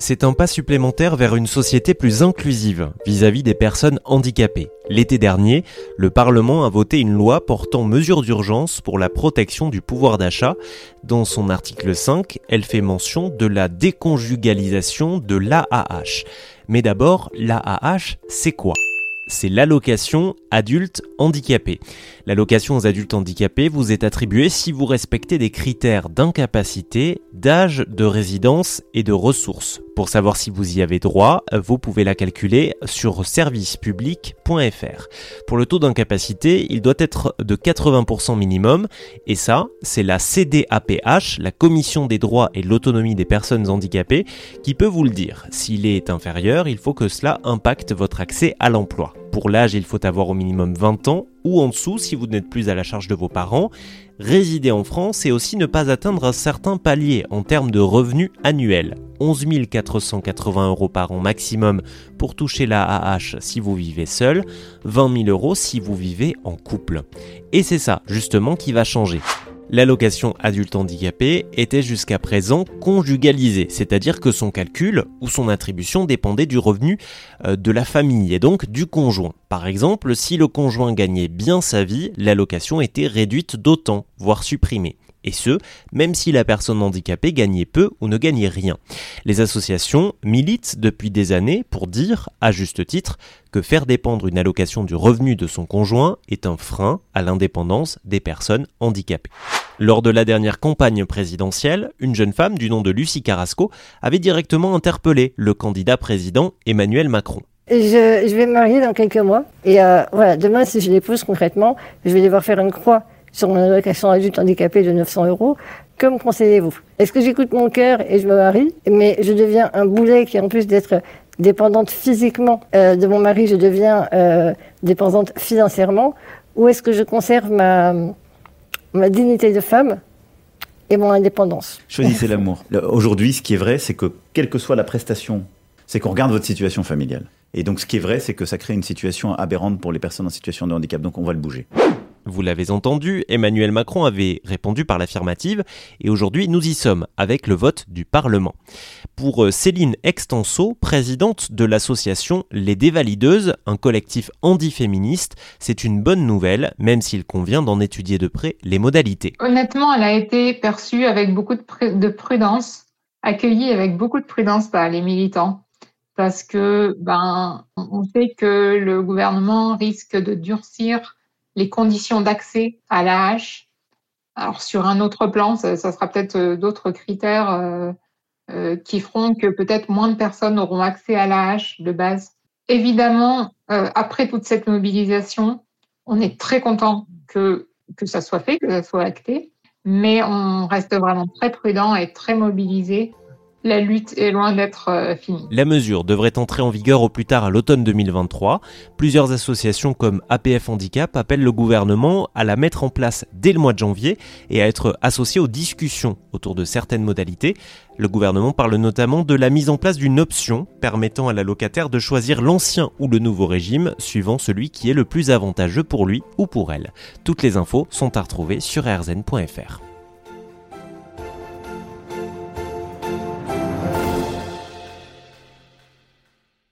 c'est un pas supplémentaire vers une société plus inclusive vis-à-vis des personnes handicapées. L'été dernier, le Parlement a voté une loi portant mesures d'urgence pour la protection du pouvoir d'achat. Dans son article 5, elle fait mention de la déconjugalisation de l'AAH. Mais d'abord, l'AAH, c'est quoi? C'est l'allocation adulte handicapé. L'allocation aux adultes handicapés vous est attribuée si vous respectez des critères d'incapacité, d'âge, de résidence et de ressources. Pour savoir si vous y avez droit, vous pouvez la calculer sur servicepublic.fr. Pour le taux d'incapacité, il doit être de 80% minimum et ça, c'est la CDAPH, la Commission des droits et l'autonomie des personnes handicapées, qui peut vous le dire. S'il est inférieur, il faut que cela impacte votre accès à l'emploi. Pour l'âge, il faut avoir au minimum 20 ans ou en dessous si vous n'êtes plus à la charge de vos parents, résider en France et aussi ne pas atteindre un certain palier en termes de revenus annuels. 11 480 euros par an maximum pour toucher la AH si vous vivez seul, 20 000 euros si vous vivez en couple. Et c'est ça justement qui va changer l'allocation adulte handicapé était jusqu'à présent conjugalisée, c'est-à-dire que son calcul ou son attribution dépendait du revenu euh, de la famille et donc du conjoint. Par exemple, si le conjoint gagnait bien sa vie, l'allocation était réduite d'autant, voire supprimée et ce, même si la personne handicapée gagnait peu ou ne gagnait rien. Les associations militent depuis des années pour dire, à juste titre, que faire dépendre une allocation du revenu de son conjoint est un frein à l'indépendance des personnes handicapées. Lors de la dernière campagne présidentielle, une jeune femme du nom de Lucie Carrasco avait directement interpellé le candidat président Emmanuel Macron. Je, vais me marier dans quelques mois et euh, voilà, demain si je l'épouse concrètement, je vais devoir faire une croix sur mon allocation adulte handicapé de 900 euros. Que me conseillez-vous? Est-ce que j'écoute mon cœur et je me marie, mais je deviens un boulet qui, en plus d'être dépendante physiquement euh, de mon mari, je deviens euh, dépendante financièrement Ou est-ce que je conserve ma, ma dignité de femme et mon indépendance Choisissez l'amour. Aujourd'hui, ce qui est vrai, c'est que quelle que soit la prestation, c'est qu'on regarde votre situation familiale. Et donc, ce qui est vrai, c'est que ça crée une situation aberrante pour les personnes en situation de handicap. Donc, on va le bouger. Vous l'avez entendu, Emmanuel Macron avait répondu par l'affirmative et aujourd'hui nous y sommes avec le vote du Parlement. Pour euh, Céline Extenso, présidente de l'association Les Dévalideuses, un collectif handi-féministe, c'est une bonne nouvelle, même s'il convient d'en étudier de près les modalités. Honnêtement, elle a été perçue avec beaucoup de prudence, accueillie avec beaucoup de prudence par les militants parce que ben on sait que le gouvernement risque de durcir conditions d'accès à l'AH. Alors sur un autre plan, ça, sera peut-être euh, d'autres critères euh, euh, qui feront que peut-être moins de personnes auront accès à l'AH de base. Évidemment, après toute cette mobilisation, on est très content que, que ça soit fait, que ça soit acté, mais on reste vraiment très prudent et très mobilisé la lutte est loin d'être euh, finie. La mesure devrait entrer en vigueur au plus tard à l'automne 2023. Plusieurs associations comme APF Handicap appellent le gouvernement à la mettre en place dès le mois de janvier et à être associé aux discussions autour de certaines modalités. Le gouvernement parle notamment de la mise en place d'une option permettant à la locataire de choisir l'ancien ou le nouveau régime suivant celui qui est le plus avantageux pour lui ou pour elle. Toutes les infos sont à retrouver sur rzn.fr.